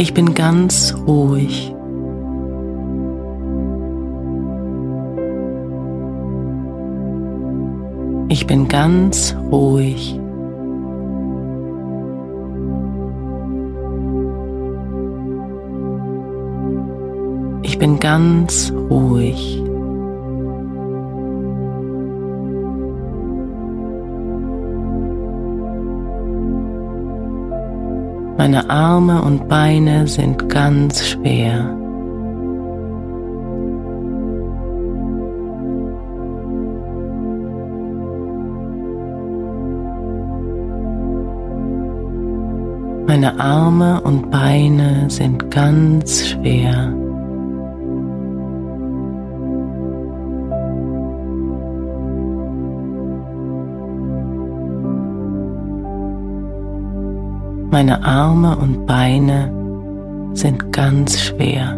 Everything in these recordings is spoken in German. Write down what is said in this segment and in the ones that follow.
Ich bin ganz ruhig. Ich bin ganz ruhig. Ich bin ganz ruhig. Meine Arme und Beine sind ganz schwer. Meine Arme und Beine sind ganz schwer. Meine Arme und Beine sind ganz schwer.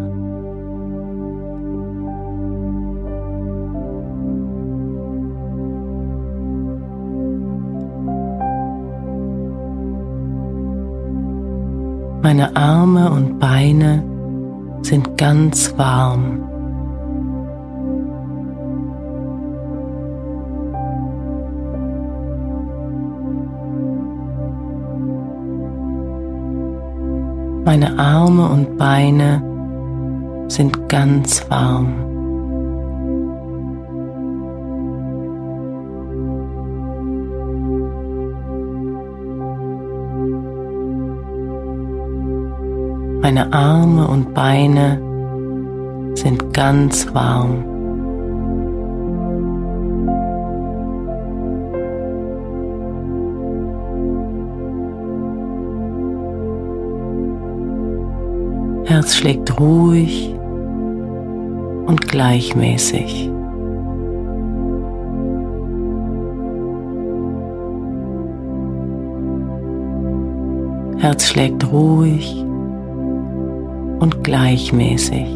Meine Arme und Beine sind ganz warm. Meine Arme und Beine sind ganz warm. Meine Arme und Beine sind ganz warm. Herz schlägt ruhig und gleichmäßig. Herz schlägt ruhig und gleichmäßig.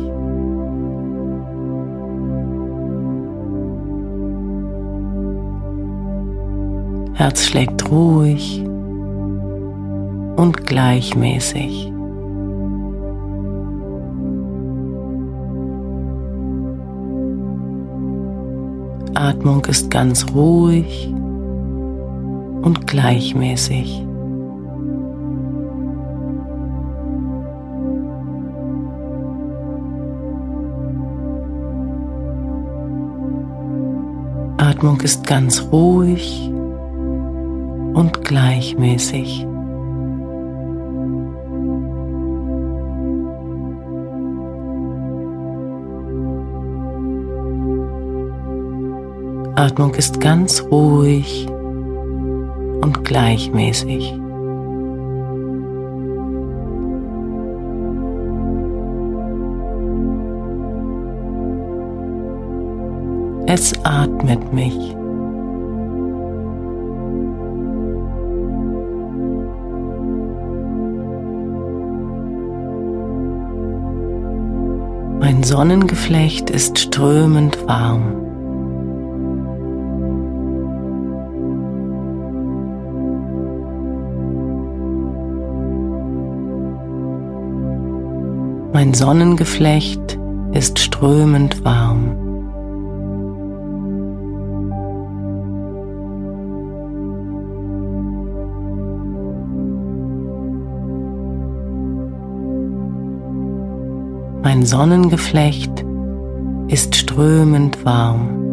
Herz schlägt ruhig und gleichmäßig. Atmung ist ganz ruhig und gleichmäßig. Atmung ist ganz ruhig und gleichmäßig. Atmung ist ganz ruhig und gleichmäßig. Es atmet mich. Mein Sonnengeflecht ist strömend warm. Mein Sonnengeflecht ist strömend warm. Mein Sonnengeflecht ist strömend warm.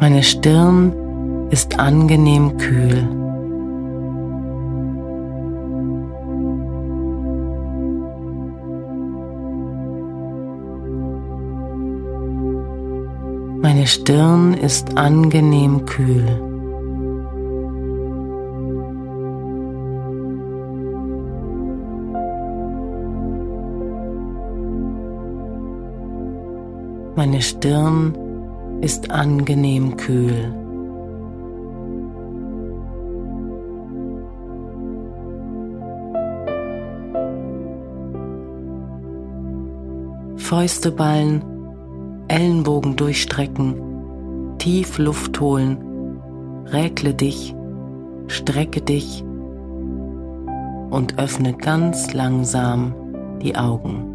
Meine Stirn ist angenehm kühl. Meine Stirn ist angenehm kühl. Meine Stirn ist angenehm kühl. Fäuste ballen Ellenbogen durchstrecken, tief Luft holen, räkle dich, strecke dich und öffne ganz langsam die Augen.